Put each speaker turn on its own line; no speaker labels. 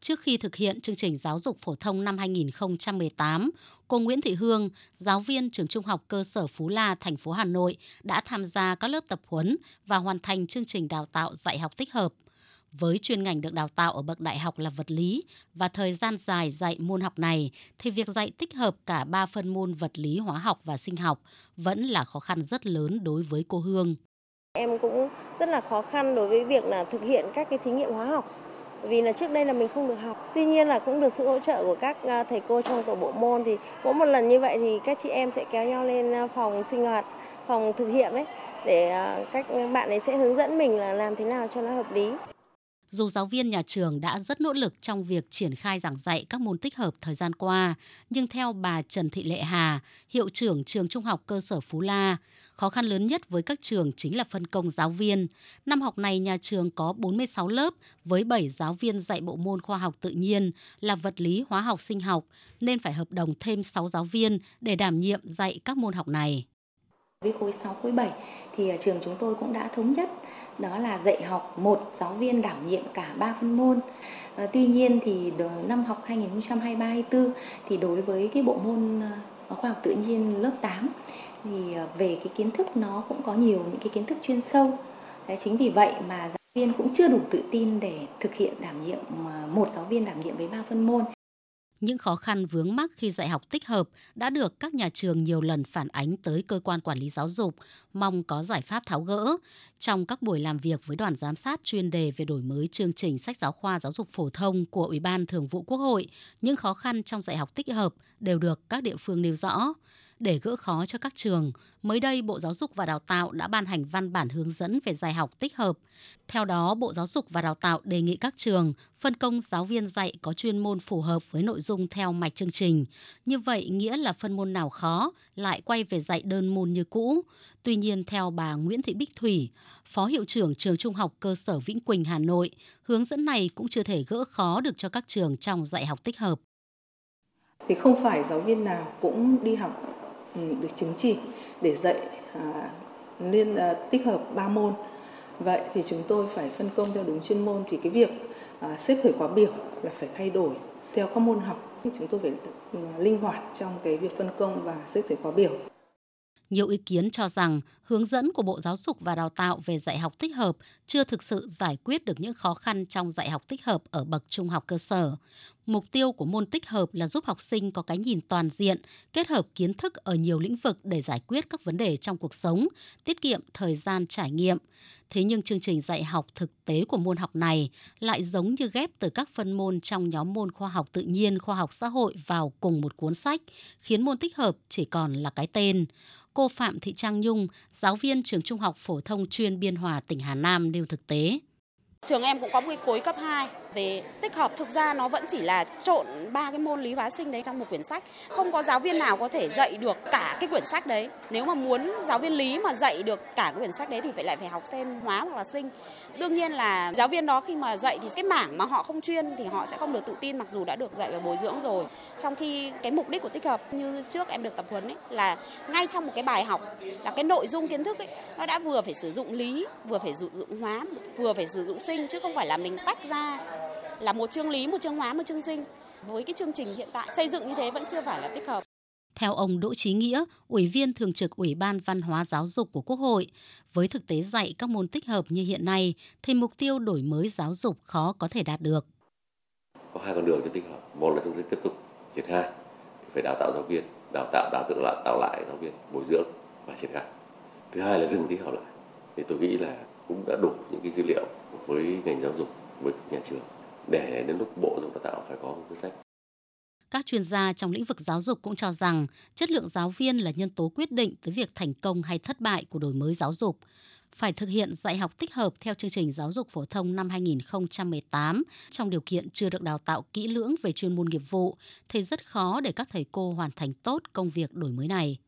Trước khi thực hiện chương trình giáo dục phổ thông năm 2018, cô Nguyễn Thị Hương, giáo viên trường Trung học cơ sở Phú La, thành phố Hà Nội đã tham gia các lớp tập huấn và hoàn thành chương trình đào tạo dạy học tích hợp. Với chuyên ngành được đào tạo ở bậc đại học là vật lý và thời gian dài dạy môn học này thì việc dạy tích hợp cả ba phân môn vật lý, hóa học và sinh học vẫn là khó khăn rất lớn đối với cô Hương.
Em cũng rất là khó khăn đối với việc là thực hiện các cái thí nghiệm hóa học vì là trước đây là mình không được học. Tuy nhiên là cũng được sự hỗ trợ của các à, thầy cô trong tổ bộ môn thì mỗi một lần như vậy thì các chị em sẽ kéo nhau lên à, phòng sinh hoạt, phòng thực hiện ấy để à, các bạn ấy sẽ hướng dẫn mình là làm thế nào cho nó hợp lý.
Dù giáo viên nhà trường đã rất nỗ lực trong việc triển khai giảng dạy các môn tích hợp thời gian qua, nhưng theo bà Trần Thị Lệ Hà, hiệu trưởng trường Trung học cơ sở Phú La, khó khăn lớn nhất với các trường chính là phân công giáo viên. Năm học này nhà trường có 46 lớp với 7 giáo viên dạy bộ môn khoa học tự nhiên là vật lý, hóa học, sinh học nên phải hợp đồng thêm 6 giáo viên để đảm nhiệm dạy các môn học này.
Với khối 6, khối 7 thì à, trường chúng tôi cũng đã thống nhất đó là dạy học một giáo viên đảm nhiệm cả ba phân môn. À, tuy nhiên thì năm học 2023-24 thì đối với cái bộ môn ờ, khoa học tự nhiên lớp 8 thì ờ, về cái kiến thức nó cũng có nhiều những cái kiến thức chuyên sâu. Đấy, chính vì vậy mà giáo viên cũng chưa đủ tự tin để thực hiện đảm nhiệm một giáo viên đảm nhiệm với ba phân môn.
Những khó khăn vướng mắc khi dạy học tích hợp đã được các nhà trường nhiều lần phản ánh tới cơ quan quản lý giáo dục, mong có giải pháp tháo gỡ. Trong các buổi làm việc với đoàn giám sát chuyên đề về đổi mới chương trình sách giáo khoa giáo dục phổ thông của Ủy ban Thường vụ Quốc hội, những khó khăn trong dạy học tích hợp đều được các địa phương nêu rõ để gỡ khó cho các trường, mới đây Bộ Giáo dục và Đào tạo đã ban hành văn bản hướng dẫn về dạy học tích hợp. Theo đó, Bộ Giáo dục và Đào tạo đề nghị các trường phân công giáo viên dạy có chuyên môn phù hợp với nội dung theo mạch chương trình. Như vậy nghĩa là phân môn nào khó lại quay về dạy đơn môn như cũ. Tuy nhiên theo bà Nguyễn Thị Bích Thủy, Phó Hiệu trưởng Trường Trung học cơ sở Vĩnh Quỳnh Hà Nội, hướng dẫn này cũng chưa thể gỡ khó được cho các trường trong dạy học tích hợp.
Thì không phải giáo viên nào cũng đi học Ừ, được chứng chỉ để dạy à, nên à, tích hợp ba môn. Vậy thì chúng tôi phải phân công theo đúng chuyên môn thì cái việc à, xếp thời khóa biểu là phải thay đổi theo các môn học. Chúng tôi phải à, linh hoạt trong cái việc phân công và xếp thời khóa biểu
nhiều ý kiến cho rằng hướng dẫn của Bộ Giáo dục và Đào tạo về dạy học tích hợp chưa thực sự giải quyết được những khó khăn trong dạy học tích hợp ở bậc trung học cơ sở. Mục tiêu của môn tích hợp là giúp học sinh có cái nhìn toàn diện, kết hợp kiến thức ở nhiều lĩnh vực để giải quyết các vấn đề trong cuộc sống, tiết kiệm thời gian trải nghiệm. Thế nhưng chương trình dạy học thực tế của môn học này lại giống như ghép từ các phân môn trong nhóm môn khoa học tự nhiên, khoa học xã hội vào cùng một cuốn sách, khiến môn tích hợp chỉ còn là cái tên cô Phạm Thị Trang Nhung, giáo viên trường Trung học phổ thông chuyên Biên Hòa tỉnh Hà Nam nêu thực tế.
Trường em cũng có một cái khối cấp 2 về tích hợp thực ra nó vẫn chỉ là trộn ba cái môn lý hóa sinh đấy trong một quyển sách. Không có giáo viên nào có thể dạy được cả cái quyển sách đấy. Nếu mà muốn giáo viên lý mà dạy được cả cái quyển sách đấy thì phải lại phải học thêm hóa hoặc là sinh. Đương nhiên là giáo viên đó khi mà dạy thì cái mảng mà họ không chuyên thì họ sẽ không được tự tin mặc dù đã được dạy và bồi dưỡng rồi. Trong khi cái mục đích của tích hợp như trước em được tập huấn ấy là ngay trong một cái bài học là cái nội dung kiến thức ấy nó đã vừa phải sử dụng lý, vừa phải sử dụng hóa, vừa phải sử dụng sinh chứ không phải là mình tách ra là một chương lý, một chương hóa, một chương sinh. Với cái chương trình hiện tại xây dựng như thế vẫn chưa phải là tích hợp.
Theo ông Đỗ Chí Nghĩa, Ủy viên Thường trực Ủy ban Văn hóa Giáo dục của Quốc hội, với thực tế dạy các môn tích hợp như hiện nay thì mục tiêu đổi mới giáo dục khó có thể đạt được.
Có hai con đường cho tích hợp. Một là chúng ta tiếp tục triển khai, thì phải đào tạo giáo viên, đào tạo đào tạo lại, đào lại giáo viên, bồi dưỡng và triển khai. Thứ hai là dừng tích hợp lại. Thì tôi nghĩ là cũng đã đủ những cái dữ liệu với ngành giáo dục, với các nhà trường để đến lúc bộ giáo dục đào tạo phải có một quyết sách
các chuyên gia trong lĩnh vực giáo dục cũng cho rằng chất lượng giáo viên là nhân tố quyết định tới việc thành công hay thất bại của đổi mới giáo dục. Phải thực hiện dạy học tích hợp theo chương trình giáo dục phổ thông năm 2018 trong điều kiện chưa được đào tạo kỹ lưỡng về chuyên môn nghiệp vụ, thì rất khó để các thầy cô hoàn thành tốt công việc đổi mới này.